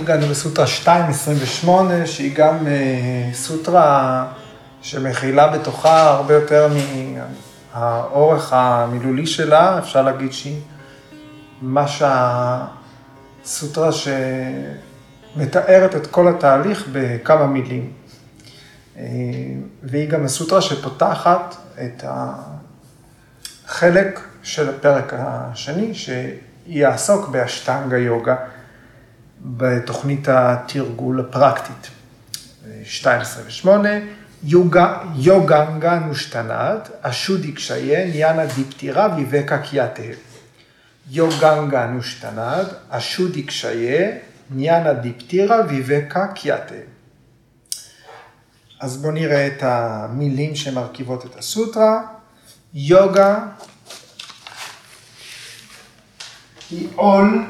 הגענו לסוטרה 2.28, שהיא גם אה, סוטרה שמכילה בתוכה הרבה יותר מהאורך המילולי שלה, אפשר להגיד שהיא ממש הסוטרה שמתארת את כל התהליך בכמה מילים. אה, והיא גם הסוטרה שפותחת את החלק של הפרק השני, שיעסוק באשטנגה יוגה בתוכנית התרגול הפרקטית. 2.28, יוגנגה נושתנת, אשודי קשיין, יאנה דיפטירה ויבקה קיאטה. יוגנגה נושתנת, אשודי קשייה, ניאנה דיפטירה ויבקה קיאטה. אז בואו נראה את המילים שמרכיבות את הסוטרה. יוגה היא עול,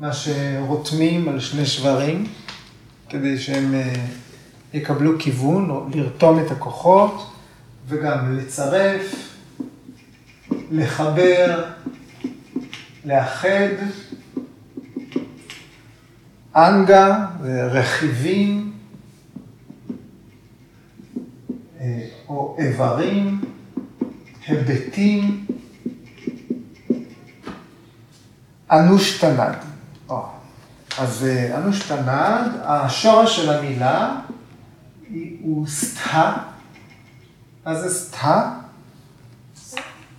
מה שרותמים על שני שברים, כדי שהם אה, יקבלו כיוון, או לרתום את הכוחות, וגם לצרף, לחבר, לאחד. אנגה רכיבים אה, או איברים, היבטים. אנושתנד. אז אה, אנושתנד, השורש של המילה הוא סטה. מה זה סטה?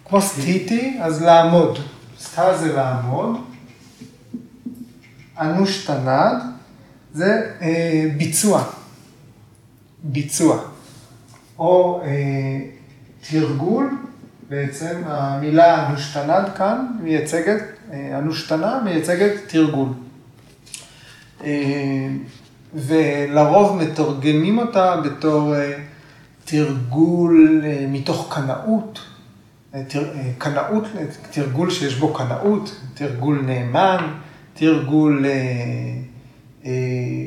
כמו סטיטי, אז לעמוד. סטה זה לעמוד. אנושתנד זה אה, ביצוע. ביצוע. או אה, תרגול, בעצם המילה אנושתנד כאן מייצגת הנושתנה מייצגת תרגול. אה, ולרוב מתרגמים אותה בתור אה, תרגול אה, מתוך קנאות, קנאות, תרגול שיש בו קנאות, תרגול נאמן, תרגול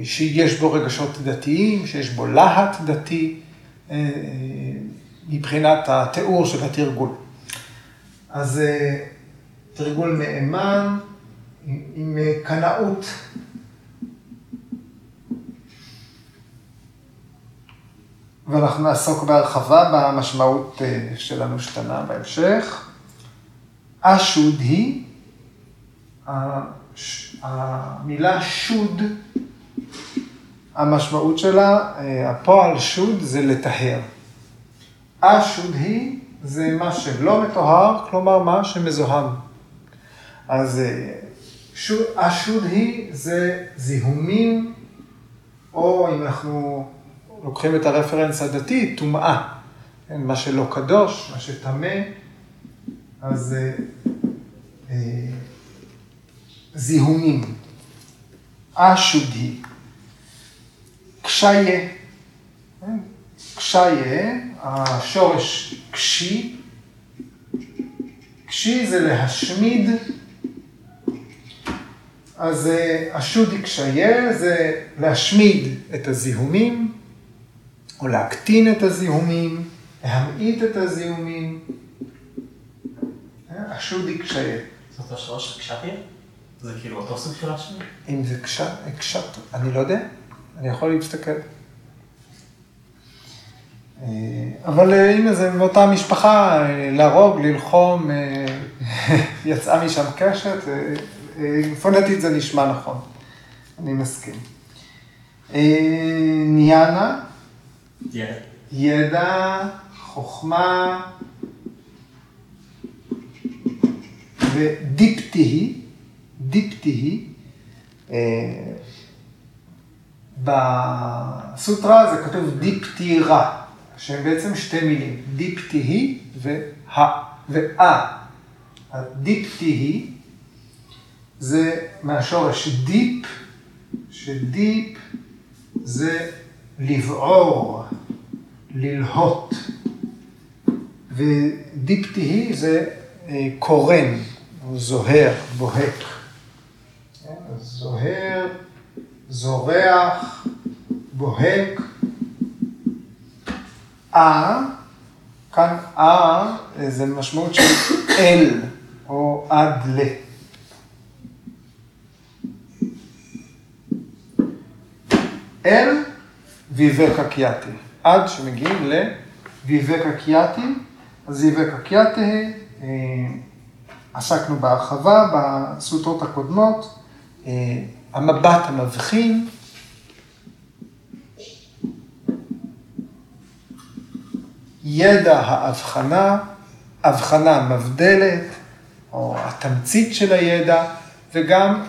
שיש בו רגשות דתיים, שיש בו להט דתי, מבחינת התיאור של התרגול. אז תרגול נאמן, עם, אה, קנאות. ואנחנו נעסוק בהרחבה במשמעות אה, שלנו שתנה בהמשך. אשוד היא, המילה שוד, המשמעות שלה, אה, הפועל שוד זה לטהר. אשוד היא זה מה שלא מטוהר, כלומר מה שמזוהם. אז אה, השוד היא זה זיהומים, או אם אנחנו לוקחים את הרפרנס הדתי, טומאה. כן, מה שלא קדוש, מה שטמא, אז אה, אה, זיהומים. השוד היא. קשייה. כן, קשייה, השורש קשי. קשי זה להשמיד אז אה, השודי קשייה זה להשמיד את הזיהומים, או להקטין את הזיהומים, להמעיט את הזיהומים. אה, השודי קשייה. זאת השורש קשתיה? זה כאילו אותו סוג של השמי? אם זה קשת, אני לא יודע, אני יכול להסתכל. אה, אבל הנה זה מאותה משפחה, להרוג, ללחום, יצאה משם קשת, פונטית זה נשמע נכון, אני מסכים. אה, ניאנה, ידע, ידע, חוכמה, ודיפתיהי, דיפתיהי, אה, בסוטרה זה כתוב דיפתירה, שהן בעצם שתי מילים, דיפתיהי וה, ואה. הדיפתיהי זה מהשורש דיפ, שדיפ זה לבעור, ללהוט. ודיפתיהי זה אה, קורן, או זוהר, בוהק. זוהר, זורח, בוהק. אה, כאן אה זה משמעות של אל, או עד ל. אל ויבקה קיאטי, עד שמגיעים לויבקה קיאטי, אז ויבקה קיאטי, אה, עסקנו בהרחבה בסוטרות הקודמות, אה, המבט המבחין, ידע ההבחנה, הבחנה מבדלת, או התמצית של הידע, וגם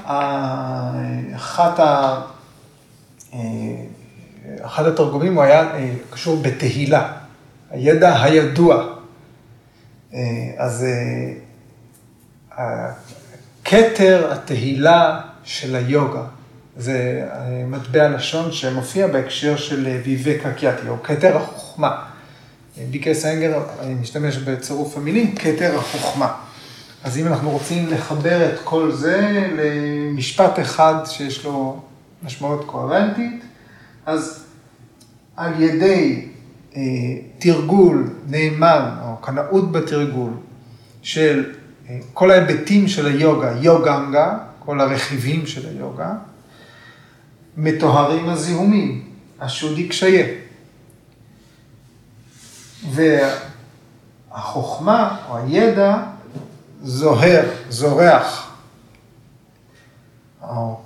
אחת ה... אה, אחד התרגומים הוא היה אה, קשור בתהילה, הידע הידוע. אה, אז כתר התהילה של היוגה, זה מטבע לשון שמופיע בהקשר של ויבקה קיאטי, או כתר החוכמה. ביקר סיינגר משתמש בצירוף המילים כתר החוכמה. אז אם אנחנו רוצים לחבר את כל זה למשפט אחד שיש לו משמעות קוהרנטית, אז על ידי אה, תרגול נאמן או קנאות בתרגול של אה, כל ההיבטים של היוגה, יוגנגה, כל הרכיבים של היוגה, מטוהרים הזיהומים, השודי קשייה. והחוכמה או הידע זוהר, זורח, או,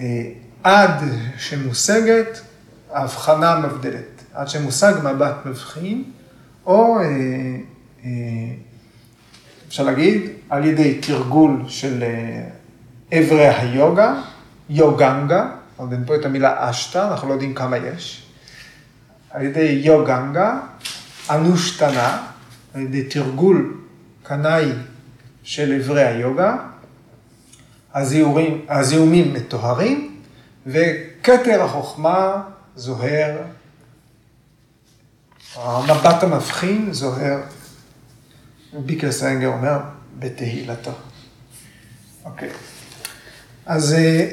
אה, עד שמושגת ההבחנה המבדלת, עד שמושג מבט מבחין, או אה, אה, אפשר להגיד, על ידי תרגול של אברי היוגה, יוגנגה, עוד אין פה את המילה אשטה, אנחנו לא יודעים כמה יש, על ידי יוגנגה, אנושטנה, על ידי תרגול קנאי של אברי היוגה, הזיהומים, הזיהומים מטוהרים, וכתר החוכמה זוהר, המבט המבחין זוהר, בי.קיי.אס איינגר אומר, בתהילתו. אוקיי. אז אה,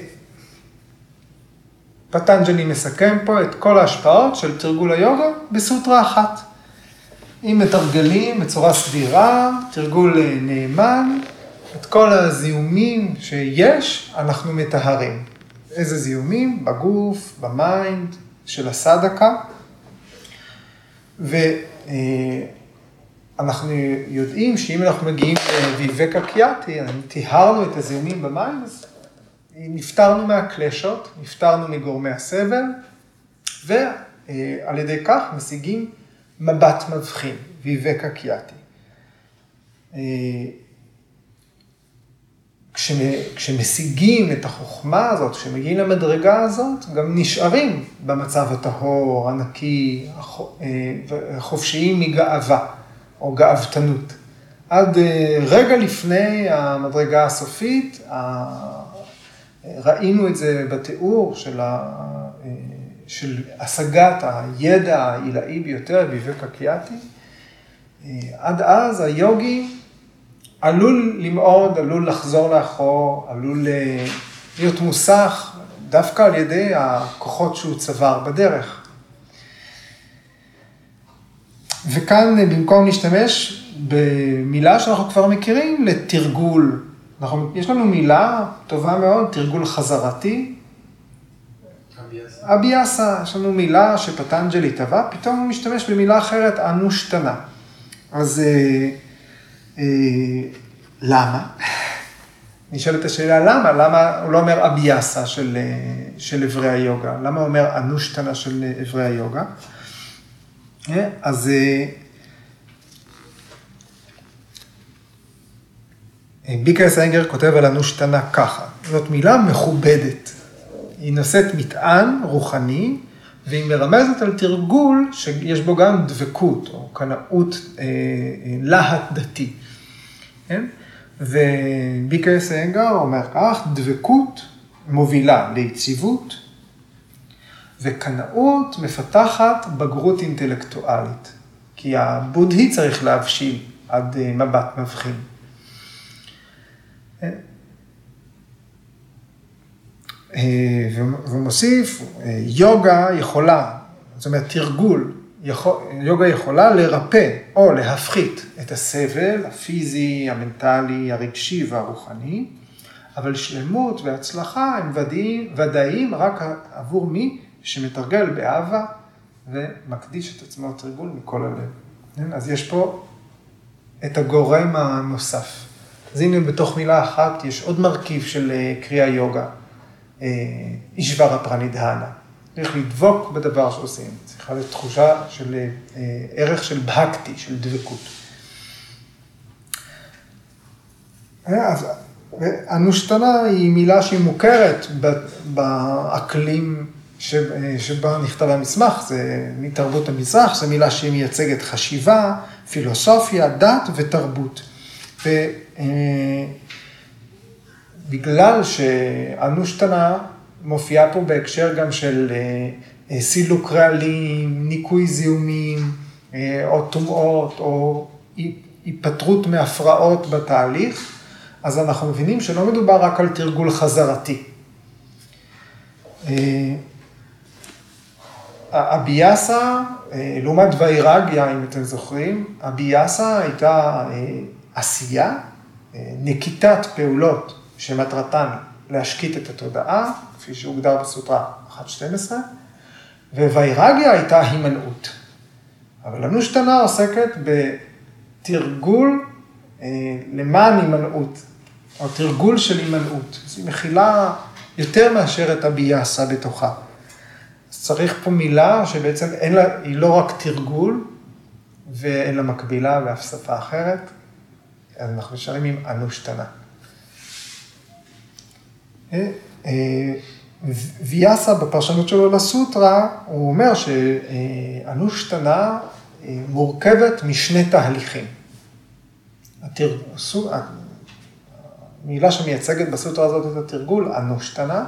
פטנג'לי מסכם פה את כל ההשפעות של תרגול היוגה בסוטרה אחת. אם מתרגלים בצורה סבירה, תרגול אה, נאמן, את כל הזיהומים שיש, אנחנו מטהרים. איזה זיהומים? בגוף, ב mind, של הסאדהקה. ואנחנו יודעים שאם אנחנו מגיעים לוויווקה קיאטי, טיהרנו את הזיהומים ב mind, אז נפטרנו מהקלשות, נפטרנו מגורמי הסבל, ועל ידי כך משיגים מבט מבחין, ויווקה קיאטי. אה, כשמשיגים את החוכמה הזאת, כשמגיעים למדרגה הזאת, גם נשארים במצב הטהור, הנקי, אה, חופשיים מגאווה או גאוותנות. עד אה, רגע לפני המדרגה הסופית, ראינו את זה בתיאור של של השגת הידע העילאי ביותר, ויבקה קיאטי. אה, עד אז היוגי עלול למעוד, עלול לחזור לאחור, עלול אה, להיות מוסך דווקא על ידי הכוחות שהוא צבר בדרך. וכאן אה, במקום להשתמש במילה שאנחנו כבר מכירים, לתרגול. אנחנו, יש לנו מילה טובה מאוד, תרגול חזרתי, אביאסה, יש לנו מילה שפטנג'לי טבע, פתאום הוא משתמש במילה אחרת, אנושטנה. אז אה, למה? נשאלת השאלה למה, למה הוא לא אומר אביאסה של, אה, של אברי היוגה, למה הוא אומר אנושטנה של אברי היוגה? אה, אז אה, ביקרס איינגר כותב על אנושטנה ככה, זאת מילה מכובדת. היא נושאת מטען רוחני, והיא מרמזת על תרגול שיש בו גם דבקות, או קנאות אה, אה, להט דתי. כן? וביקרס אנגר אומר כך, דבקות מובילה ליציבות, וקנאות מפתחת בגרות אינטלקטואלית. כי הבודהי צריך להבשיל עד אה, מבט מבחין. כן? אה, והוא מוסיף, אה, יוגה יכולה, זאת אומרת תרגול, יכול, יוגה יכולה לרפא או להפחית את הסבל הפיזי, המנטלי, הרגשי והרוחני, אבל שלמות והצלחה הם ודאיים, ודאיים רק עבור מי שמתרגל באהבה ומקדיש את עצמו לתרגול מכל הלב. כן? אז יש פה את הגורם הנוסף. אז הנה בתוך מילה אחת יש עוד מרכיב של אה, קריאה יוגה, אה, אישברה פרנידהנה. צריך לדבוק בדבר שעושים, צריכה להיות תחושה של אה, ערך של בהקטי, של דבקות. אז אנושתנה היא מילה שהיא מוכרת באקלים שבה נכתב המסמך, זה מתרבות המזרח, זו מילה שהיא מייצגת חשיבה, פילוסופיה, דת ותרבות. ובגלל שאנושתנה מופיעה פה בהקשר גם של אה, אה, סילוק רעלים, ניקוי זיהומים, אה, או טומאות, או היפטרות מהפרעות בתהליך, אז אנחנו מבינים שלא מדובר רק על תרגול חזרתי. הביאסה, לעומת ויירגיה, אם אתם זוכרים, הביאסה הייתה עשייה, נקיטת פעולות שמטרתן להשקיט את התודעה, כפי שהוגדר בסוטרה 1.12, וויירגיה הייתה הימנעות. אבל הנושטנה עוסקת בתרגול אה, למען הימנעות, או תרגול של הימנעות. אז היא מכילה יותר מאשר את הביאסה בתוכה. אז צריך פה מילה שבעצם אין לה, היא לא רק תרגול, ואין לה מקבילה באף שפה אחרת, אז אנחנו נשארים עם אנושטנה. אה, אה, ויאסה בפרשנות שלו לסוטרה, הוא אומר שאנושטנה אה, מורכבת משני תהליכים. המילה שמייצגת בסוטרה הזאת את התרגול, אנושטנה,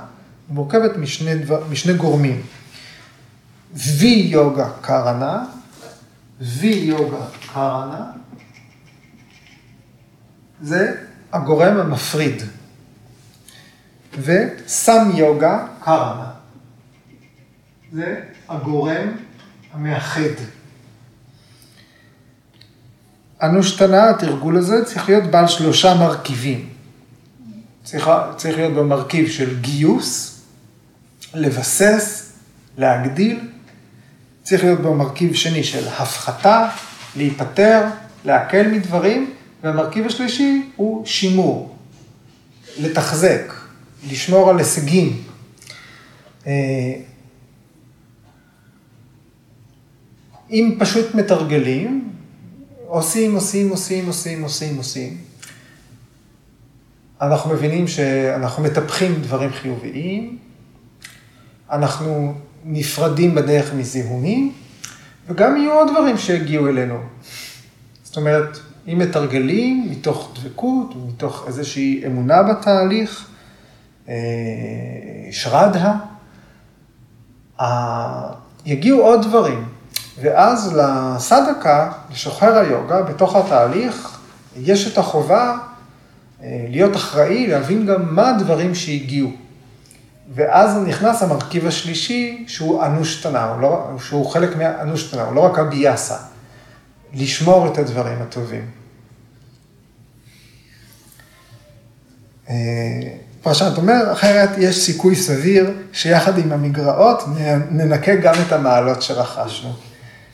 מורכבת משני, דבר, משני גורמים. וי יוגה קרנה, וי יוגה קרנה, זה הגורם המפריד. וסם יוגה קרמה. זה הגורם המאחד. אנושתנה, התרגול הזה, צריך להיות בעל שלושה מרכיבים. צריך, צריך להיות במרכיב של גיוס, לבסס, להגדיל. צריך להיות במרכיב שני של הפחתה, להיפטר, להקל מדברים, והמרכיב השלישי הוא שימור, לתחזק, לשמור על הישגים. אה, אם פשוט מתרגלים, עושים, עושים, עושים, עושים, עושים, עושים, אנחנו מבינים שאנחנו מטפחים דברים חיוביים, אנחנו נפרדים בדרך מזיהומים, וגם יהיו עוד דברים שיגיעו אלינו. זאת אומרת, אם מתרגלים מתוך דבקות, מתוך איזושהי אמונה בתהליך, שרדה, יגיעו עוד דברים. ואז לסדקה, לשוחר היוגה, בתוך התהליך, יש את החובה אה, להיות אחראי, להבין גם מה הדברים שהגיעו. ואז נכנס המרכיב השלישי, שהוא אנושתנה, לא, שהוא חלק מהאנושתנה, הוא לא רק הביאסה, לשמור את הדברים הטובים. פרשנת אומר, אחרת יש סיכוי סביר שיחד עם המגרעות ננקה גם את המעלות שרכשנו.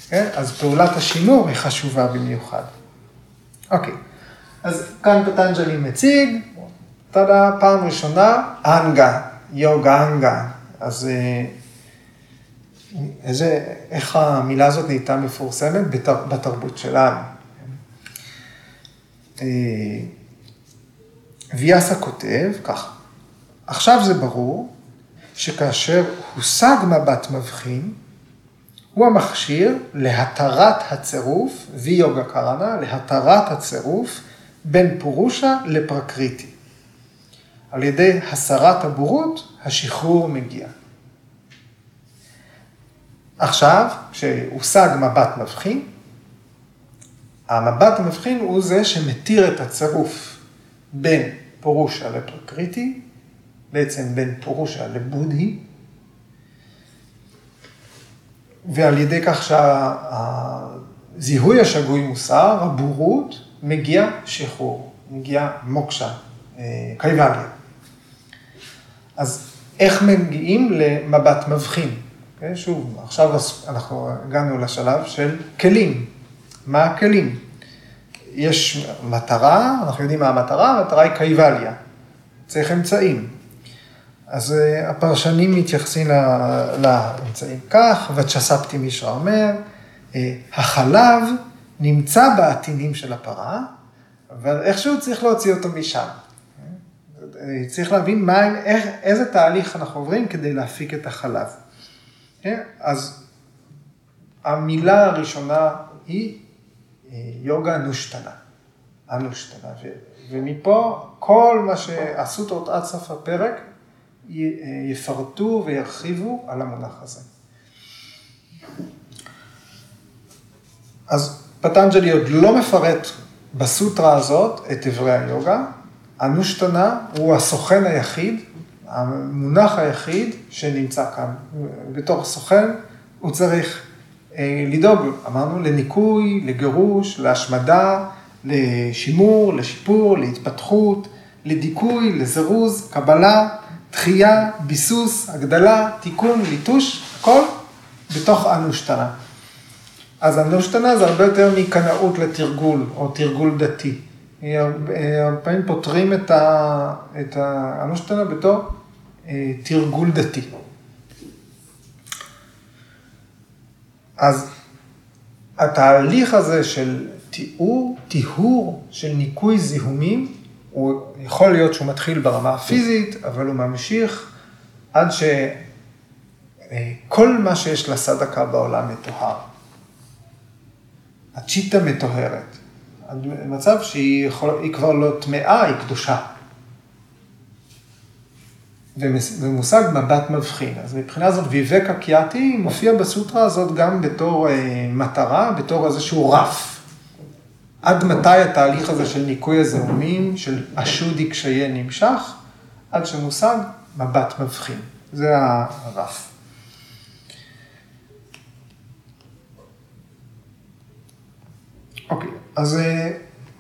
כן? אז פעולת השימור היא חשובה במיוחד. אוקיי, אז כאן פטנג'לי מציג, תודה, פעם ראשונה, אנגה, יוגה אנגה. אז אה, איזה, איך המילה הזאת נהייתה מפורסמת בתר, בתרבות שלנו. אה, ויאסה כותב ככה, עכשיו זה ברור שכאשר הושג מבט מבחין, הוא המכשיר להתרת הצירוף, ויוגה קרנה, להתרת הצירוף בין פורושה לפרקריטי. על ידי הסרת הבורות, השחרור מגיע. עכשיו, כשהושג מבט מבחין, המבט המבחין הוא זה שמתיר את הצירוף בין פורושה לפרקריטי, בעצם בין פורושה לבודהי, ועל ידי כך שהזיהוי השגוי מוסר, הבורות, מגיע שחרור, מגיע מוקשה, אה, קייבליה. אז איך מגיעים למבט מבחין? כן? שוב, עכשיו אנחנו הגענו לשלב של כלים. מה הכלים? יש מטרה, אנחנו יודעים מה המטרה, המטרה היא קייבליה. צריך אמצעים. אז אה, הפרשנים מתייחסים לאמצעים כך, וצ'ספטי מישרא אומר, אה, החלב נמצא בעטינים של הפרה, אבל איכשהו צריך להוציא אותו משם. אה, צריך להבין מה, איך, איזה תהליך אנחנו עוברים כדי להפיק את החלב. אז המילה הראשונה היא יוגה נושטנה, הנושטנה, ומפה כל מה שעשו עד סוף הפרק יפרטו וירחיבו על המונח הזה. אז פטנג'לי עוד לא מפרט בסוטרה הזאת את אברי היוגה. הנושטנה הוא הסוכן היחיד, המונח היחיד שנמצא כאן. בתור סוכן הוא צריך אה, לדאוג, אמרנו, לניקוי, לגירוש, להשמדה, לשימור, לשיפור, להתפתחות, לדיכוי, לזירוז, קבלה, דחייה, ביסוס, הגדלה, תיקון, ליטוש, הכל בתוך אנושטנה. אז אנושטנה זה הרבה יותר מקנאות לתרגול, או תרגול דתי. הרבה פעמים פותרים את האנושטנה בתור אה, תרגול דתי. אז התהליך הזה של תיאור, טיהור של ניקוי זיהומים, הוא יכול להיות שהוא מתחיל ברמה הפיזית, אבל הוא ממשיך עד שכל מה שיש לסדקה בעולם מטוהר. הצ'יטה מטוהרת. מצב שהיא יכול, כבר לא טמאה, היא קדושה. ומושג מבט מבחין. אז מבחינה זאת ויבקה קיאטי מופיע בסוטרה הזאת גם בתור אה, מטרה, בתור איזשהו רף. עד מתי התהליך הזה של ניקוי הזיהומים, של אשודי קשיי נמשך, עד שמושג מבט מבחין. זה הרף. אוקיי, אז אה,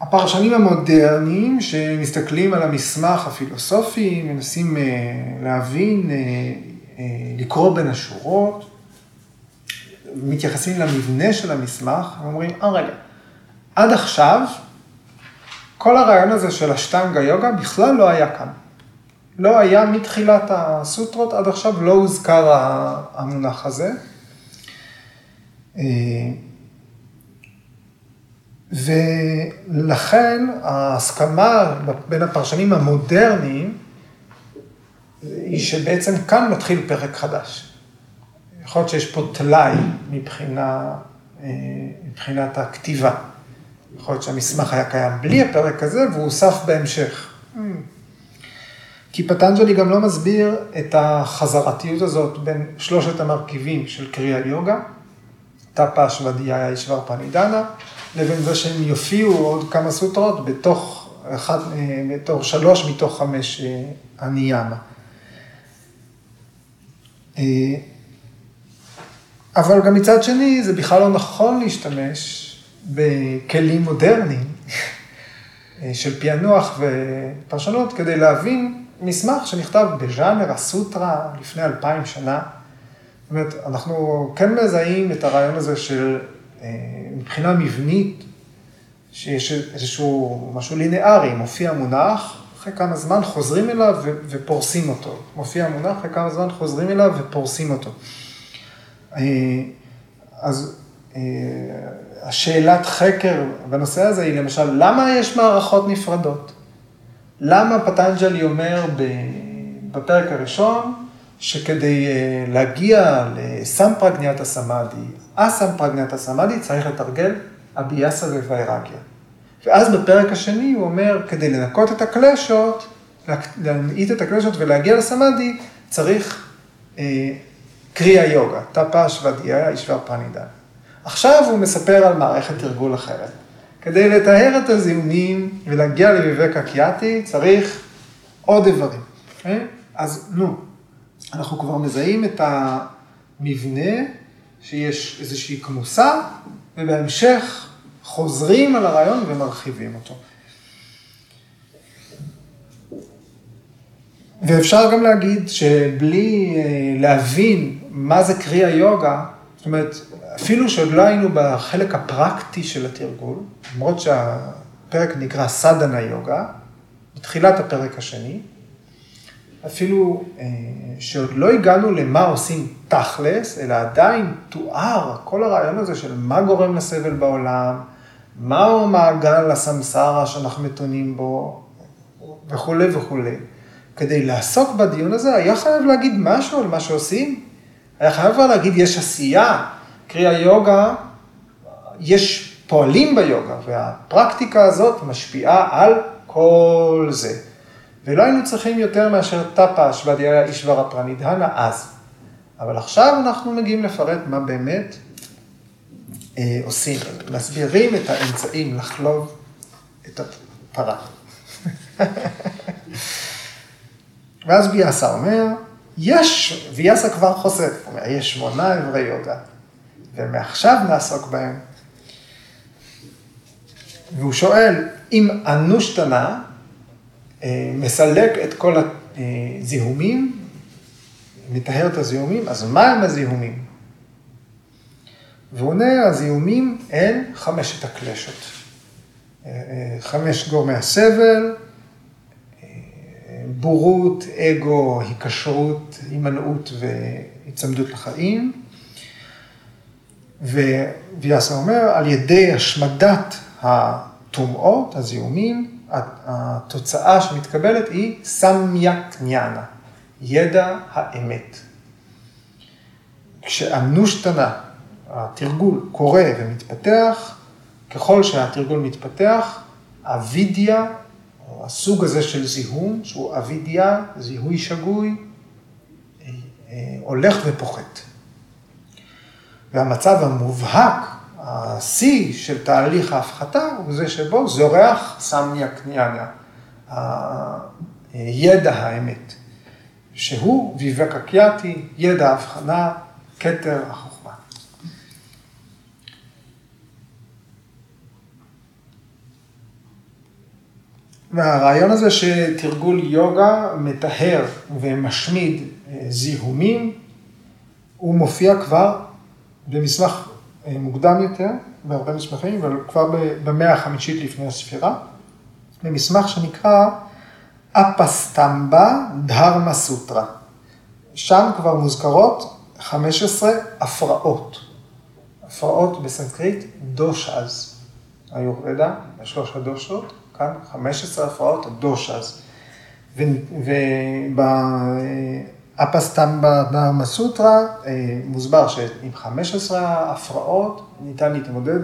הפרשנים המודרניים שמסתכלים על המסמך הפילוסופי, מנסים אה, להבין, אה, לקרוא בין השורות, מתייחסים למבנה של המסמך, ואומרים, אה רגע, עד עכשיו, כל הרעיון הזה של השטנגה יוגה בכלל לא היה כאן. לא היה מתחילת הסוטרות, עד עכשיו לא הוזכר המונח הזה. אה, ולכן ההסכמה בין הפרשנים המודרניים היא שבעצם כאן מתחיל פרק חדש. יכול להיות שיש פה טלאי מבחינה, אה, מבחינת הכתיבה. יכול להיות שהמסמך היה קיים בלי הפרק הזה והוא הוסף בהמשך. כי פטנג'לי גם לא מסביר את החזרתיות הזאת בין שלושת המרכיבים של קריאה יוגה, טאפה שוודיה ישבר פנידנה, לבין זה שהם יופיעו עוד כמה סוטרות בתוך, אחד, בתור שלוש מתוך חמש אה, הניאמה. אה, אבל גם מצד שני, זה בכלל לא נכון להשתמש בכלים מודרניים של פענוח ופרשנות כדי להבין מסמך שנכתב בז'אנר הסוטרה לפני אלפיים שנה. זאת אומרת, אנחנו כן מזהים את הרעיון הזה של אה, מבחינה מבנית, שיש איזשהו משהו לינארי, מופיע מונח, אחרי כמה זמן חוזרים אליו ופורסים אותו. מופיע מונח, אחרי כמה זמן חוזרים אליו ופורסים אותו. אה, אז אה, השאלת חקר בנושא הזה היא למשל, למה יש מערכות נפרדות? למה פטנג'לי אומר בפרק הראשון, שכדי אה, להגיע לסמפרגניית הסמאדי, אסמפרגניית הסמאדי צריך לתרגל אביאסה וויירגיה. ואז בפרק השני הוא אומר, כדי לנקות את הקלשות, להמעיט את הקלשות ולהגיע לסמאדי, צריך אה, קריאה יוגה, טאפה שוודיה, ישבר פנידן. עכשיו הוא מספר על מערכת תרגול אחרת. כדי לטהר את הזיהומים ולהגיע לביבק הקיאטי, צריך עוד איברים. Okay? אוקיי? אז נו, אנחנו כבר מזהים את המבנה, שיש איזושהי כמוסה, ובהמשך חוזרים על הרעיון ומרחיבים אותו. ואפשר גם להגיד שבלי אה, להבין מה זה קרי היוגה, זאת אומרת, אפילו שעוד לא היינו בחלק הפרקטי של התרגול, למרות שהפרק נקרא סדנה יוגה, בתחילת הפרק השני, אפילו אה, שעוד לא הגענו למה עושים תכלס, אלא עדיין תואר כל הרעיון הזה של מה גורם לסבל בעולם, מהו מעגל הסמסרה שאנחנו מתונים בו, וכולי וכולי. כדי לעסוק בדיון הזה, היה חייב להגיד משהו על מה שעושים. היה חייב להגיד, יש עשייה, קרי היוגה, יש פועלים ביוגה, והפרקטיקה הזאת משפיעה על כל זה. ולא היינו צריכים יותר מאשר טאפה שוודיה אישברה פרנידהנה אז. אבל עכשיו אנחנו מגיעים לפרט מה באמת אה, עושים. מסבירים את האמצעים לחלוב את הפרה. ואז ביאסה אומר, יש, ויאסה כבר הוא אומר, יש שמונה אברי יוגה, ומעכשיו נעסוק בהם. והוא שואל, אם אנושתנה אה, מסלק את כל הזיהומים, מטהר את הזיהומים, אז מה הם הזיהומים? והוא עונה, הזיהומים הם חמשת הקלשות. אה, אה, חמש גורמי הסבל, בורות, אגו, היקשרות, הימנעות והיצמדות לחיים. וויאסה אומר, על ידי השמדת הטומאות, הזיהומים, התוצאה שמתקבלת היא סמיית ניאנה, ידע האמת. כשהנושתנה, התרגול, קורה ומתפתח, ככל שהתרגול מתפתח, הווידיה הסוג הזה של זיהום, שהוא אבידיה, זיהוי שגוי, אה, אה, הולך ופוחת. והמצב המובהק, השיא של תהליך ההפחתה, הוא זה שבו זורח סמניה קניאניה, הידע האמת, שהוא ויבקה קיאטי, ידע ההבחנה, כתר החוכמה. והרעיון הזה שתרגול יוגה מטהר ומשמיד אה, זיהומים, הוא מופיע כבר במסמך אה, מוקדם יותר, בהרבה מסמכים, אבל כבר במאה החמישית לפני הספירה, במסמך שנקרא אפסטמבה דהרמה סוטרה. שם כבר מוזכרות 15 הפרעות. הפרעות בסנקריט דושאז. היורדה, בשלוש הדושות, כאן 15 הפרעות הדושאז. ובאפסטמבה דרמה סוטרה אה, מוסבר שעם 15 הפרעות ניתן להתמודד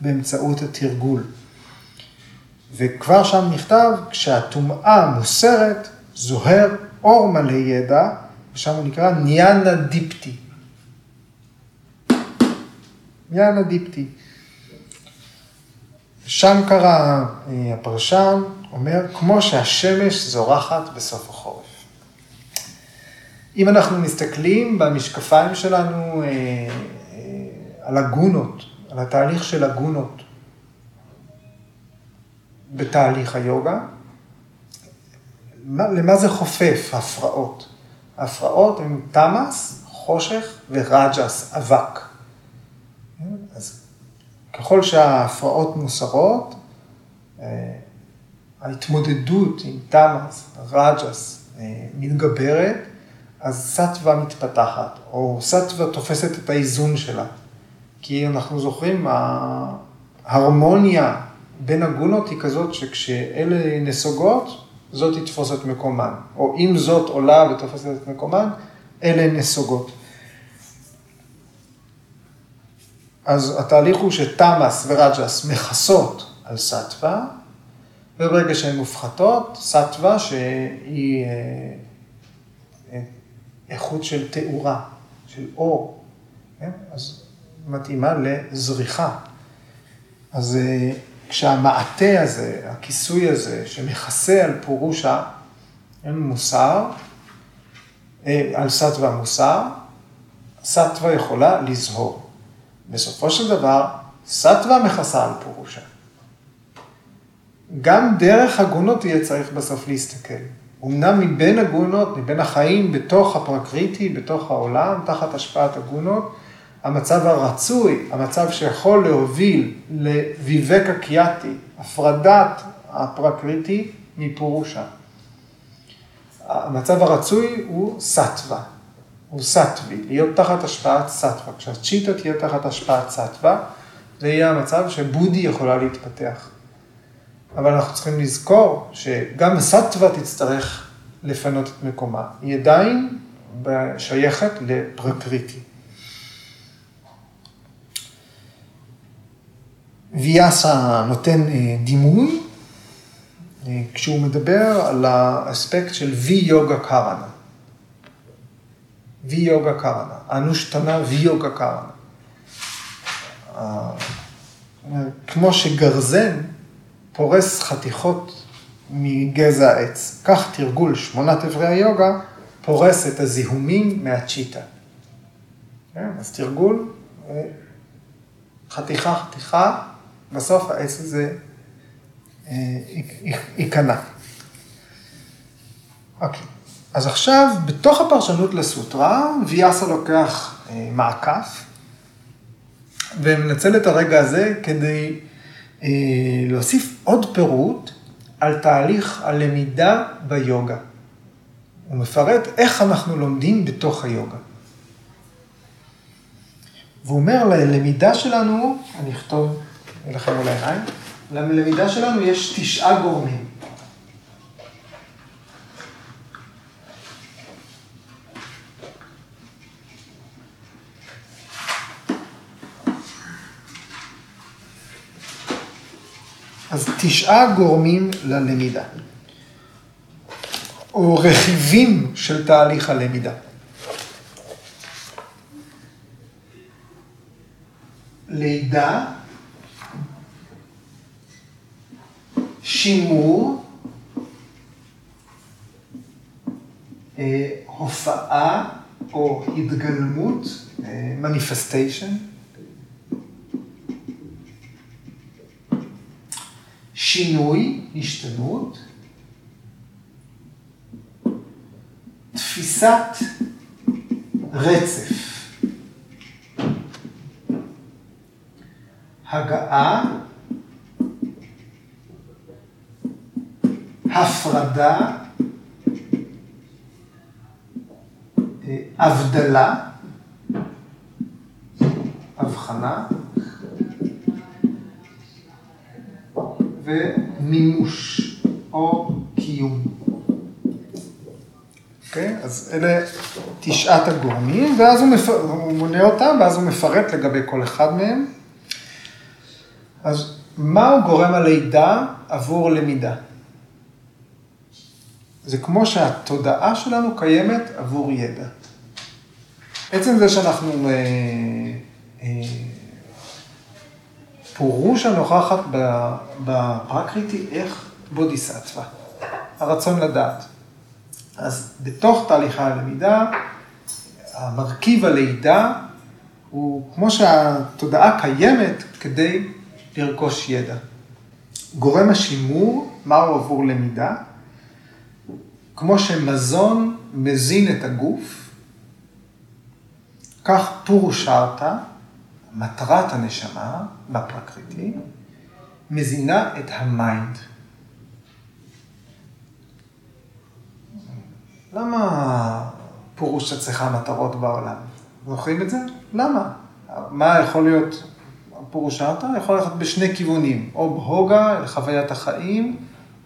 באמצעות התרגול. וכבר שם נכתב, כשהטומאה מוסרת, זוהר אור מלא ידע, ושם הוא נקרא ניאנה דיפטי. ניאנה דיפטי. שם קרא אה, הפרשן, אומר, כמו שהשמש זורחת בסוף. אם אנחנו מסתכלים במשקפיים שלנו אה, אה, על הגונות, על התהליך של הגונות בתהליך היוגה, למה זה חופף, הפרעות? ההפרעות הן תמאס, חושך ורג'ס, אבק. אז ככל שההפרעות מוסרות, אה, ההתמודדות עם תמאס, רג'ס, אה, מתגברת, אז סטווה מתפתחת, או סטווה תופסת את האיזון שלה. כי אנחנו זוכרים, ההרמוניה בין הגונות היא כזאת שכשאלה נסוגות, זאת תתפוס את מקומן. או אם זאת עולה ותופסת את מקומן, אלה נסוגות. אז התהליך הוא שתמאס ורג'ס מכסות על סטווה, וברגע שהן מופחתות, סטווה שהיא אה, איכות של תאורה, של אור, כן? אז מתאימה לזריחה. אז אה, כשהמעטה הזה, הכיסוי הזה, שמכסה על פורושה, אין מוסר, על סטווה מוסר, סטווה יכולה לזהור. בסופו של דבר, סטווה מכסה על פורושה. גם דרך הגונות יהיה צריך בסוף להסתכל. אמנם מבין הגונות, מבין החיים בתוך הפרקריטי, בתוך העולם, תחת השפעת הגונות, המצב הרצוי, המצב שיכול להוביל לוויבקה קיאטי, הפרדת הפרקריטי מפורושה. המצב הרצוי הוא סטווה, הוא סטווי, להיות תחת השפעת סטווה. כשהצ'יטה תהיה תחת השפעת סטווה, זה יהיה המצב שבודי יכולה להתפתח. אבל אנחנו צריכים לזכור שגם סטווה תצטרך לפנות את מקומה. היא עדיין שייכת לפרקריטי. ויאסה נותן אה, דימוי אה, כשהוא מדבר על האספקט של וי יוגה קרנה. וי יוגה קרנה, אנושתנה יוגה קרנה. כמו שגרזן פורס חתיכות מגזע העץ, כך תרגול שמונת אברי היוגה פורס את הזיהומים מהצ'יטה. כן? אז תרגול, אה, חתיכה חתיכה, בסוף העץ הזה ייכנע. אוקיי. אז עכשיו, בתוך הפרשנות לסוטרה, ויאסה לוקח אה, מעקף, ומנצל את הרגע הזה כדי אה, להוסיף עוד פירוט על תהליך הלמידה ביוגה. הוא מפרט איך אנחנו לומדים בתוך היוגה. והוא אומר, ללמידה שלנו, אני אכתוב לכם מול העיניים, ללמידה שלנו יש תשעה גורמים. אז תשעה גורמים ללמידה, או רכיבים של תהליך הלמידה. לידה, שימור, אה, הופעה או התגלמות, מניפסטיישן, אה, שינוי, השתנות, תפיסת רצף, הגעה, הפרדה, אה, הבדלה, הבחנה ומימוש או קיום. אוקיי? Okay? אז אלה תשעת הגורמים, ואז הוא, מפ... הוא מונה אותם, ואז הוא מפרט לגבי כל אחד מהם. אז מהו גורם הלידה עבור למידה? זה כמו שהתודעה שלנו קיימת עבור ידע. עצם זה שאנחנו, אה, אה, פורושה נוכחת בפרקריטי איך בודיסטווה, הרצון לדעת. אז בתוך תהליכי הלמידה, המרכיב הלידה הוא כמו שהתודעה קיימת כדי לרכוש ידע. גורם השימור, מהו עבור למידה? כמו שמזון מזין את הגוף, כך פורושרתא, מטרת הנשמה בפרקריטי, מזינה את ה mind. למה פורושה צריכה מטרות בעולם? זוכרים את זה? למה? מה יכול להיות פורושרתא? יכול ללכת בשני כיוונים, או בהוגה, אל חוויית החיים,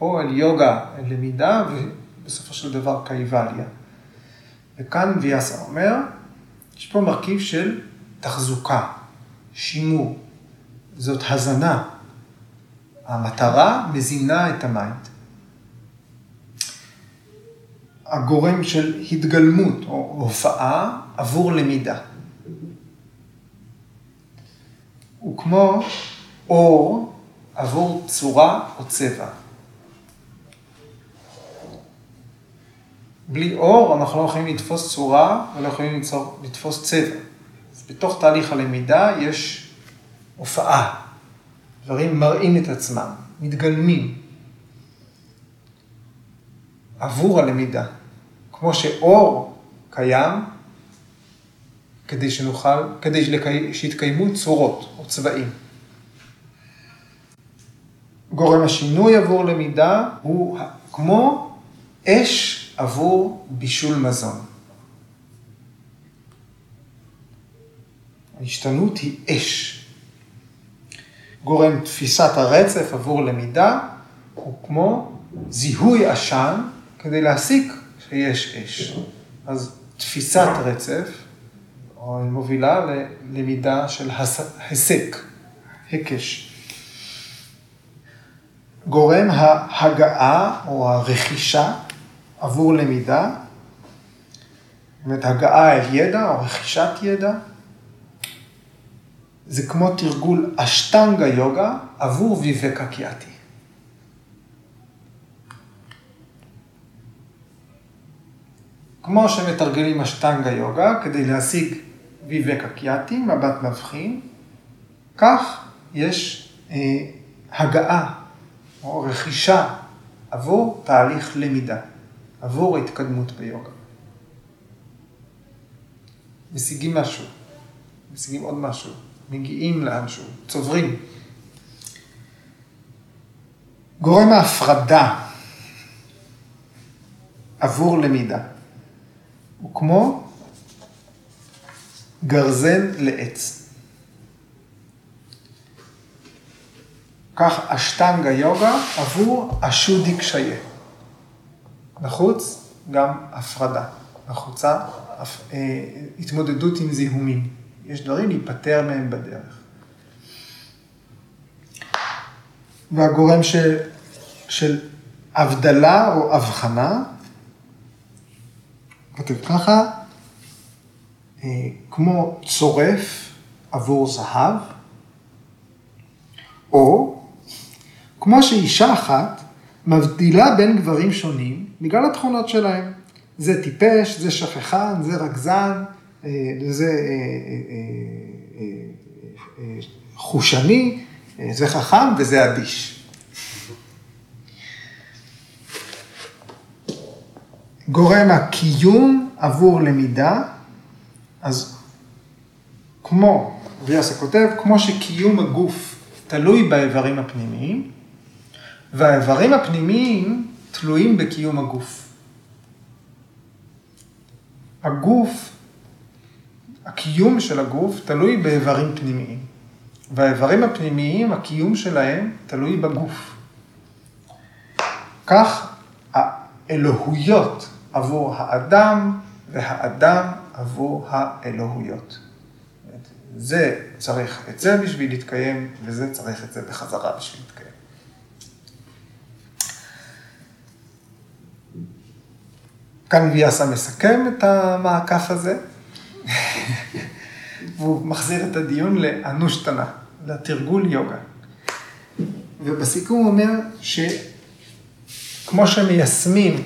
או אל יוגה, אל למידה, בסופו של דבר קייבליה. וכאן ויאסה אומר, יש פה מרכיב של תחזוקה, שימור, זאת הזנה. המטרה מזינה את ה mind. הגורם של התגלמות או הופעה עבור למידה. הוא כמו אור עבור צורה או צבע. בלי אור אנחנו לא יכולים לתפוס צורה ולא יכולים לתפוס צבע. בתוך תהליך הלמידה יש הופעה. דברים מראים את עצמם, מתגלמים. עבור הלמידה. כמו שאור קיים כדי שנוכל, כדי שיתקיימו צורות או צבעים. גורם השינוי עבור למידה הוא כמו אש עבור בישול מזון. ההשתנות היא אש. גורם תפיסת הרצף עבור למידה הוא כמו זיהוי עשן כדי להסיק שיש אש. אז תפיסת רצף מובילה ללמידה של הסק, היקש. גורם ההגעה או הרכישה עבור למידה, זאת אומרת הגעה אל ידע או רכישת ידע, זה כמו תרגול אשטנגה יוגה עבור ויבקה קיאטי. כמו שמתרגלים אשטנגה יוגה כדי להשיג ויבקה קיאטי, מבט מבחין, כך יש אה, הגעה או רכישה עבור תהליך למידה, עבור ההתקדמות ביוגה. משיגים משהו, משיגים עוד משהו, מגיעים לאנשהו, צוברים. גורם ההפרדה עבור למידה הוא כמו גרזן לעץ. כך אשטנגה יוגה עבור אשודי קשייה. נחוץ גם הפרדה, נחוצה אה, התמודדות עם זיהומים. יש דברים להיפטר מהם בדרך. והגורם ש, של הבדלה או הבחנה, כותב ככה, אה, כמו צורף עבור זהב, או כמו שאישה אחת מבדילה בין גברים שונים בגלל התכונות שלהם. זה טיפש, זה שכחן, זה רגזן, זה אה, אה, חושני, זה חכם וזה אדיש. גורם הקיום עבור למידה, אז כמו, ויאסה כותב, כמו שקיום הגוף תלוי באיברים הפנימיים, והאיברים הפנימיים תלויים בקיום הגוף. הגוף, הקיום של הגוף תלוי באיברים פנימיים, והאיברים הפנימיים, הקיום שלהם תלוי בגוף. כך האלוהויות עבור האדם והאדם עבור האלוהויות. זה צריך את זה בשביל להתקיים, וזה צריך את זה בחזרה בשביל להתקיים. כאן ויאסה מסכם את המעקף הזה, והוא מחזיר את הדיון לאנושטנה, לתרגול יוגה. ובסיכום הוא אומר שכמו שמיישמים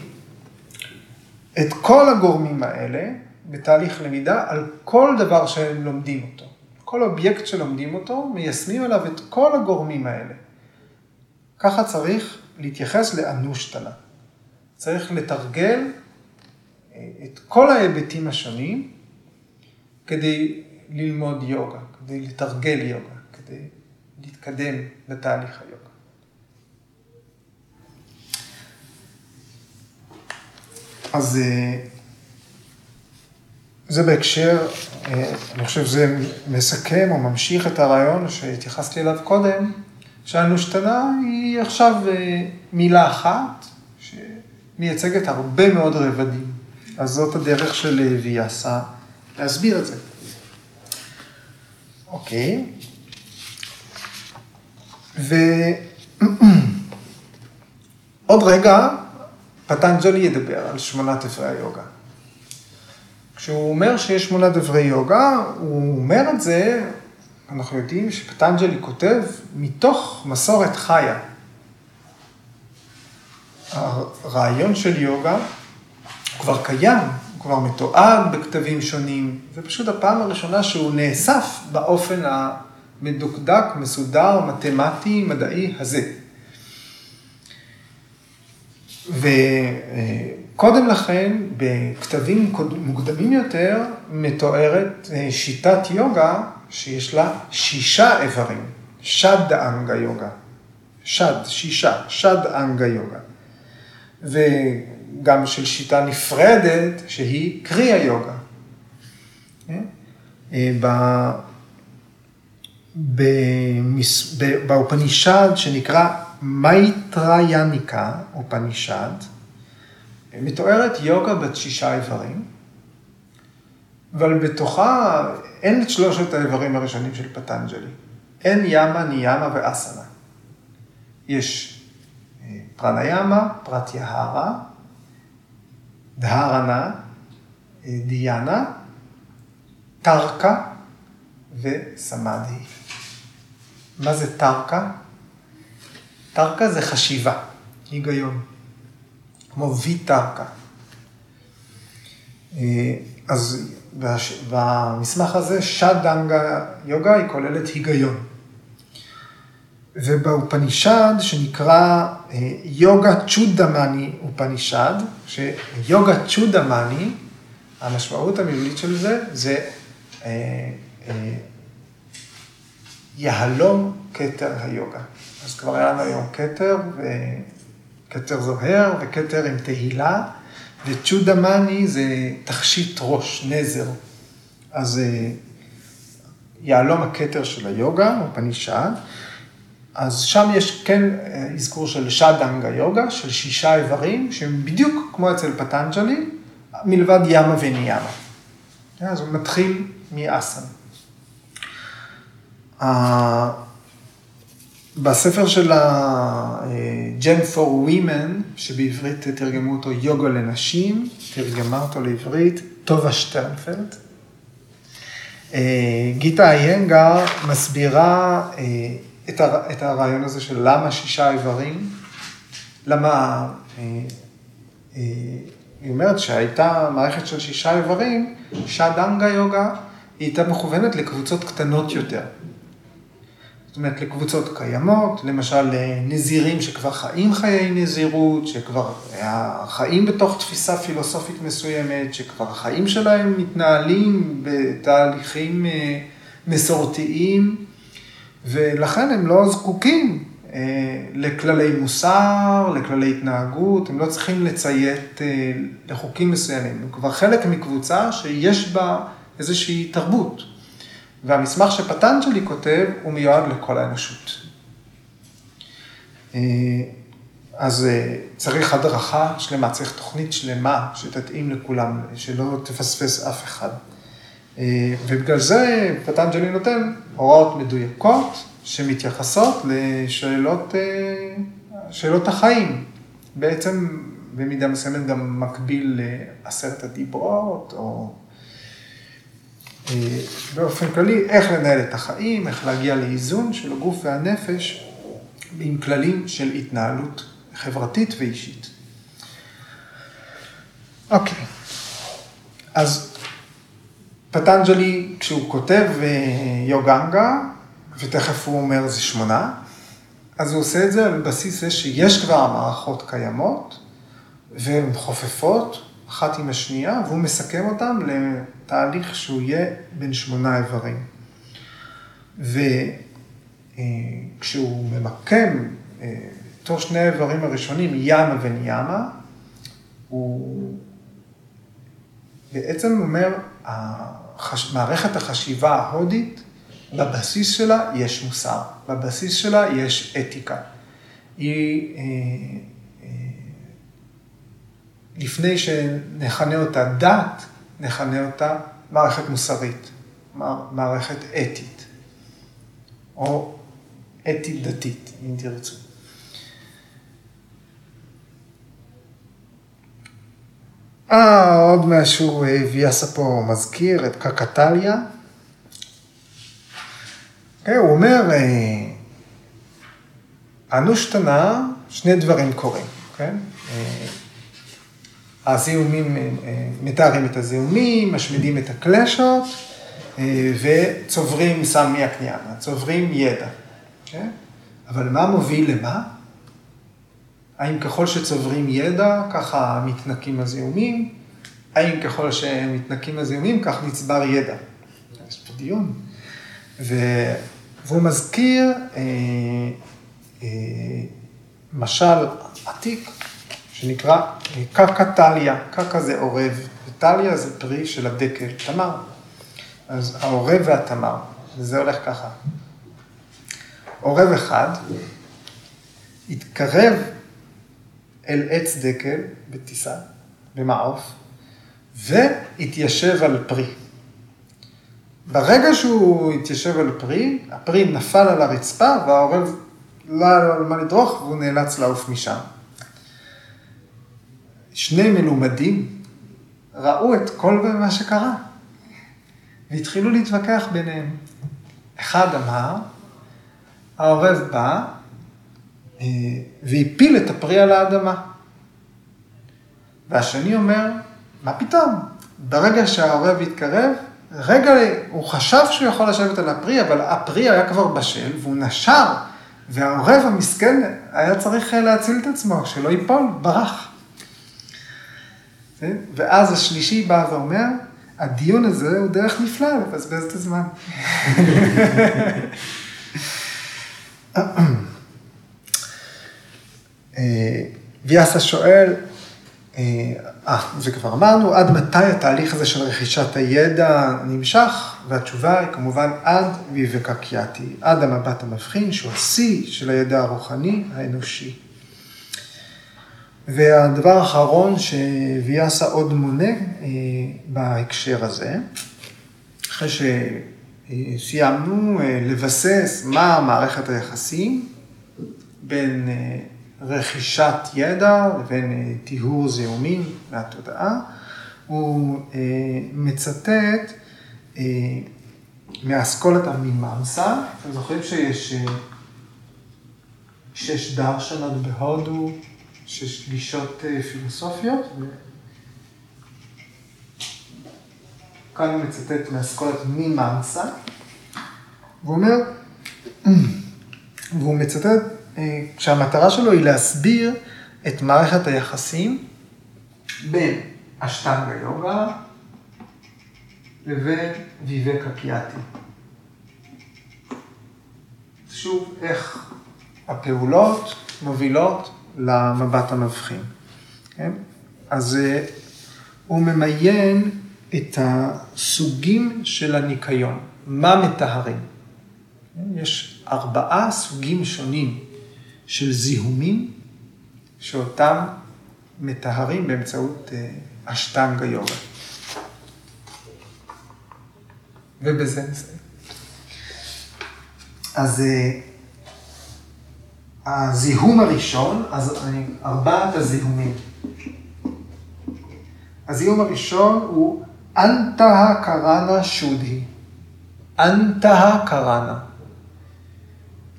את כל הגורמים האלה בתהליך למידה על כל דבר שהם לומדים אותו. כל אובייקט שלומדים אותו, מיישמים עליו את כל הגורמים האלה. ככה צריך להתייחס לאנושטנה. צריך לתרגל את כל ההיבטים השונים כדי ללמוד יוגה, כדי לתרגל יוגה, כדי להתקדם לתהליך היוגה. אז אה, זה בהקשר, אה, אני חושב שזה מסכם או ממשיך את הרעיון שהתייחסתי אליו קודם, שהנושתנה היא עכשיו אה, מילה אחת שמייצגת הרבה מאוד רבדים. אז זאת הדרך של ויאסה להסביר את זה. אוקיי. ועוד רגע, פטנג'לי ידבר על שמונת דברי היוגה. כשהוא אומר שיש שמונה דברי יוגה, הוא אומר את זה, אנחנו יודעים שפטנג'לי כותב מתוך מסורת חיה. הרעיון של יוגה כבר קיים, הוא כבר מתועד בכתבים שונים, זה פשוט הפעם הראשונה שהוא נאסף באופן המדוקדק, מסודר, מתמטי, מדעי הזה. וקודם לכן, בכתבים מוקדמים יותר, מתוארת אה, שיטת יוגה שיש לה שישה איברים, שד אנגה יוגה. שד, שישה, שד אנגה יוגה. וגם של שיטה נפרדת, שהיא קריאה יוגה. אה, באופנישד שנקרא מייטרייניקה, אופנישד, מתוארת יוגה בת שישה איברים, אבל בתוכה אין את שלושת האיברים הראשונים של פטנג'לי. אין ימה, ניאמה ואסנה. יש אה, פרניאמה, פרטיהרה, דהרנה, אה, דיאנה, טרקה וסמאדי. מה זה טרקה? טרקה זה חשיבה, היגיון, כמו ויטרקה. אה, אז במסמך הזה, שדנגה יוגה היא כוללת היגיון. ובאופנישד, שנקרא אה, יוגה צ'ודמני אופנישד, שיוגה צ'ודמני, המשמעות המילולית של זה, זה אה, יהלום כתר היוגה. אז כבר היה לנו היום כתר, וכתר זוהר, וכתר עם תהילה, וצ'ודמני זה תכשיט ראש, נזר. אז אה, יהלום הכתר של היוגה, או פנישד, אז שם יש כן אה, אזכור של שדנגה יוגה, של שישה איברים, שהם בדיוק כמו אצל פטנג'לי, מלבד ימה וניאמה. אז הוא מתחיל מאסן. בספר של ה-Gem for Women, שבעברית תרגמו אותו יוגה לנשים, תרגמה אותו לעברית טובה שטרנפלד. אה, גיטה איינגר מסבירה אה, את הרעיון הזה של למה שישה איברים, למה, אה, היא אומרת שהייתה מערכת של שישה איברים, שדנגה יוגה, היא הייתה מכוונת לקבוצות קטנות יותר. זאת אומרת, לקבוצות קיימות, למשל נזירים שכבר חיים חיי נזירות, שכבר חיים בתוך תפיסה פילוסופית מסוימת, שכבר החיים שלהם מתנהלים בתהליכים אה, מסורתיים, ולכן הם לא זקוקים אה, לכללי מוסר, לכללי התנהגות, הם לא צריכים לציית אה, לחוקים מסוימים, הם כבר חלק מקבוצה שיש בה איזושהי תרבות. והמסמך שפטנג'לי כותב הוא מיועד לכל האנושות. אה, אז אה, צריך הדרכה שלמה, צריך תוכנית שלמה שתתאים לכולם, שלא תפספס אף אחד. אה, ובגלל זה פטנג'לי נותן הוראות מדויקות שמתייחסות לשאלות שאלות החיים. בעצם במידה מסוימת גם מקביל לעשרת הדיברות, או אה, באופן כללי, איך לנהל את החיים, איך להגיע לאיזון של הגוף והנפש עם כללים של התנהלות חברתית ואישית. אוקיי, אז פטנג'לי, כשהוא כותב אה, יוגנגה, ותכף הוא אומר זה שמונה, אז הוא עושה את זה על בסיס זה שיש כבר מערכות קיימות, והן חופפות, אחת עם השנייה, והוא מסכם אותם לתהליך שהוא יהיה בין שמונה איברים. וכשהוא ממקם תור אה, שני האיברים הראשונים, ימה וניאמה, הוא בעצם אומר, מערכת החשיבה ההודית, בבסיס שלה יש מוסר, בבסיס שלה יש אתיקה. היא אה, לפני שנכנה אותה דת, נכנה אותה מערכת מוסרית, מערכת אתית, או אתית דתית, אם תרצו. אה, עוד משהו ויאסה פה מזכיר את קקטליה. כן, הוא אומר, אה, אנושתנה, שני דברים קורים, כן? אה, הזיהומים, אה, אה, מתארים את הזיהומים, משמידים את הקלשות אה, וצוברים סמי הקניאנה, צוברים ידע. Okay? כן? אבל מה מוביל למה? האם ככל שצוברים ידע, ככה מתנקים הזיהומים? האם ככל שמתנקים הזיהומים, כך נצבר ידע? יש פה דיון. ו... והוא מזכיר אה, אה, משל עתיק שנקרא אה, קקה טליה. קקה זה עורב, וטליה זה פרי של הדקל, תמר. אז העורב והתמר, וזה הולך ככה. עורב אחד התקרב אל עץ דקל בטיסה, במעוף, והתיישב על פרי. ברגע שהוא התיישב על פרי, הפרי נפל על הרצפה והעורב לא היה לו על מה לדרוך והוא נאלץ לעוף משם. שני מלומדים ראו את כל מה שקרה והתחילו להתווכח ביניהם. אחד אמר, העורב בא והפיל את הפרי על האדמה. והשני אומר, מה פתאום? ברגע שהעורב התקרב, רגע, הוא חשב שהוא יכול לשבת על הפרי, אבל הפרי היה כבר בשל, והוא נשר, והעורב המסכן היה צריך להציל את עצמו, שלא ייפול, ברח. ואז השלישי בא ואומר, הדיון הזה הוא דרך נפלאה לבזבז את הזמן. אה, ויאסה שואל, אה, אה, זה כבר אמרנו, עד מתי התהליך הזה של רכישת הידע נמשך? והתשובה היא כמובן עד ויבקקיאתי, עד המבט המבחין, שהוא השיא של הידע הרוחני האנושי. והדבר האחרון שוויאסה עוד מונה אה, בהקשר הזה, אחרי שסיימנו אה, לבסס מה מערכת היחסים בין אה, רכישת ידע לבין טיהור זיהומים מהתודעה, הוא מצטט מאסכולת המיממסה, אתם זוכרים שיש שש דרשנות בהודו, שש גישות אה, פילוסופיות. כאן הוא מצטט מאסכולת מימאנסה, והוא אומר, והוא מצטט אה, שהמטרה שלו היא להסביר את מערכת היחסים בין אשטנגה יוגה לבין ויבקה קיאטי. שוב, איך הפעולות מובילות למבט המבחין. כן? אז אה, הוא ממיין את הסוגים של הניקיון, מה מטהרים. כן? יש ארבעה סוגים שונים של זיהומים שאותם מטהרים באמצעות אה, אשטנגה יוגה. ובזה נסיים. אז אה, הזיהום הראשון, אז אני, ארבעת הזיהומים. הזיהום הראשון הוא אנטה קראנה שודי. אנטה קראנה,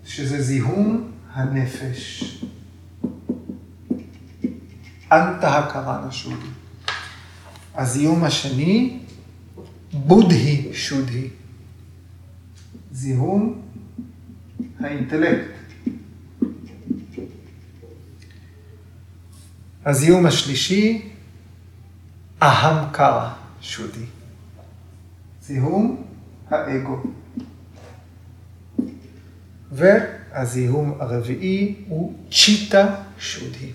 שזה זיהום הנפש. אנטה קראנה שודי. הזיהום השני, בודהי שודי. זיהום האינטלקט. הזיהום השלישי, אהם קרא שודי. זיהום האגו. והזיהום הרביעי הוא צ'יטה שודי.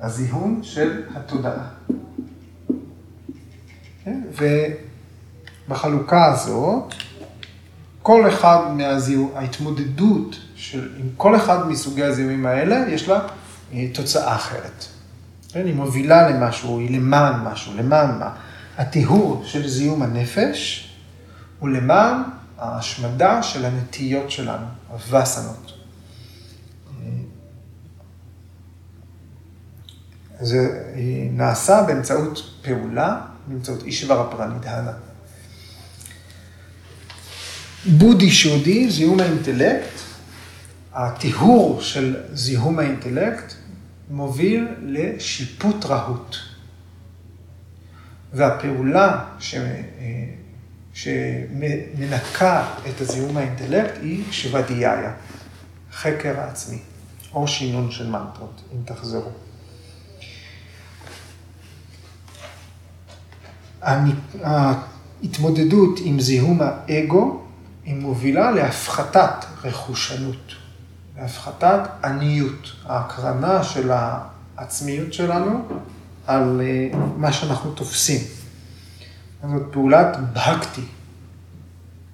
הזיהום של התודעה. כן? ובחלוקה הזו, כל אחד מהזיהום, ההתמודדות של, עם כל אחד מסוגי הזיהומים האלה, יש לה תוצאה אחרת. כן, היא מובילה למשהו, היא למען משהו, למען מה? הטיהור של זיהום הנפש הוא למען ההשמדה של הנטיות שלנו, הווסנות. זה נעשה באמצעות פעולה, באמצעות אישבר הפרנידהנה. בודי שודי, זיהום האינטלקט, הטיהור של זיהום האינטלקט מוביל לשיפוט רהוט. והפעולה ש... שמנקה את הזיהום האינטלקט היא שוודאיה, חקר העצמי, או שינון של מנטרות, אם תחזרו. ההתמודדות עם זיהום האגו היא מובילה להפחתת רכושנות, להפחתת עניות, ההקרנה של העצמיות שלנו על אה, מה שאנחנו תופסים. זאת פעולת בהקטי,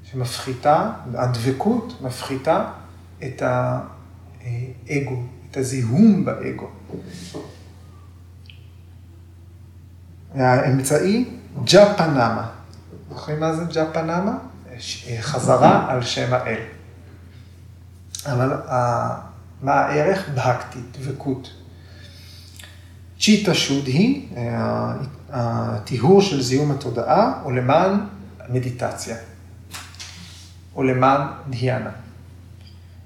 שמפחיתה, הדבקות מפחיתה את האגו, את הזיהום באגו. האמצעי, ג'פנמה. זוכרים מה זה ג'פנמה? חזרה על שם האל. אבל מה הערך? בהקטי, דבקות. צ'יטה שוד היא הטיהור של זיהום התודעה, או למען מדיטציה, או למען דיאנה.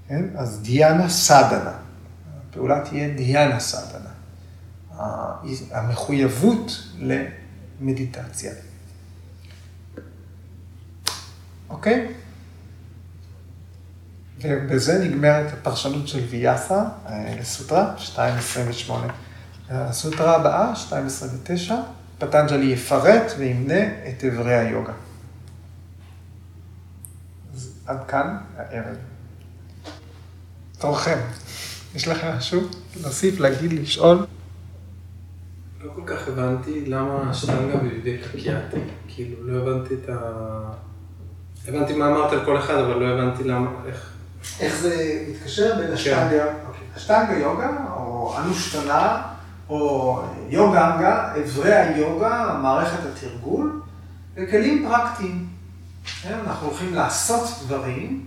כן? אז דיאנה סדנה, הפעולה תהיה דיאנה סדנה, המחויבות למדיטציה. אוקיי? ובזה נגמרת הפרשנות של ויאסה לסוטרה 2.28. הסוטרה הבאה, 2.29, פטנג'לי יפרט וימנה את אברי היוגה. אז עד כאן הערב. תורכם. יש לכם משהו להוסיף, להגיד, לשאול? לא כל כך הבנתי למה השטנגה בידי קקיאטי. כאילו, לא הבנתי את ה... הבנתי מה אמרת על כל אחד, אבל לא הבנתי למה, איך... איך זה מתקשר בין השטנגה, השטנגה כן. יוגה, או אנושטנה, או יוגנגה, אברי היוגה, מערכת התרגול, וכלים פרקטיים. אנחנו הולכים לעשות דברים,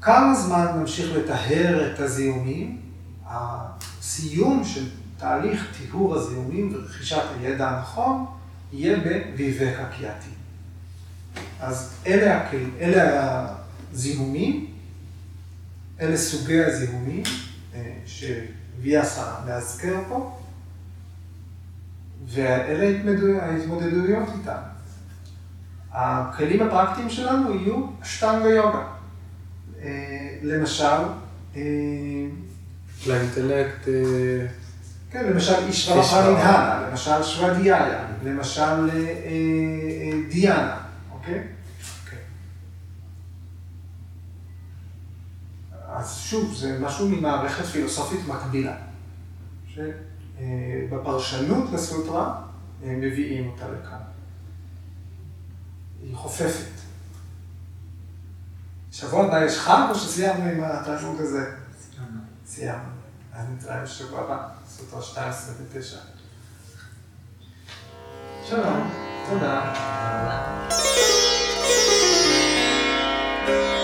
כמה זמן נמשיך לטהר את הזיהומים, הסיום של תהליך טיהור הזיהומים ורכישת הידע הנכון, יהיה בוויבק הקיאטי. אז אלה, הכל, אלה הזיהומים, אלה סוגי הזיהומים אה, שוויאסה מאזכר פה, ואלה ההתמודדויות איתם. הכלים הפרקטיים שלנו יהיו אשטנגה יוגה. אה, למשל, אה, לאינטלקט... כן, למשל אישרה פרנידהנה, למשל שוואדיאיה, למשל דיאנה. אוקיי? אז שוב, זה משהו ממערכת פילוסופית מקבילה, שבפרשנות לסוטרה מביאים אותה לכאן. היא חופפת. שבוע הבא יש חג או שסיימנו עם התענוג הזה? סיימנו. סיימנו. אז נתראה בשבוע הבא, סוטרה 12 ו-9. שלום, תודה. תודה.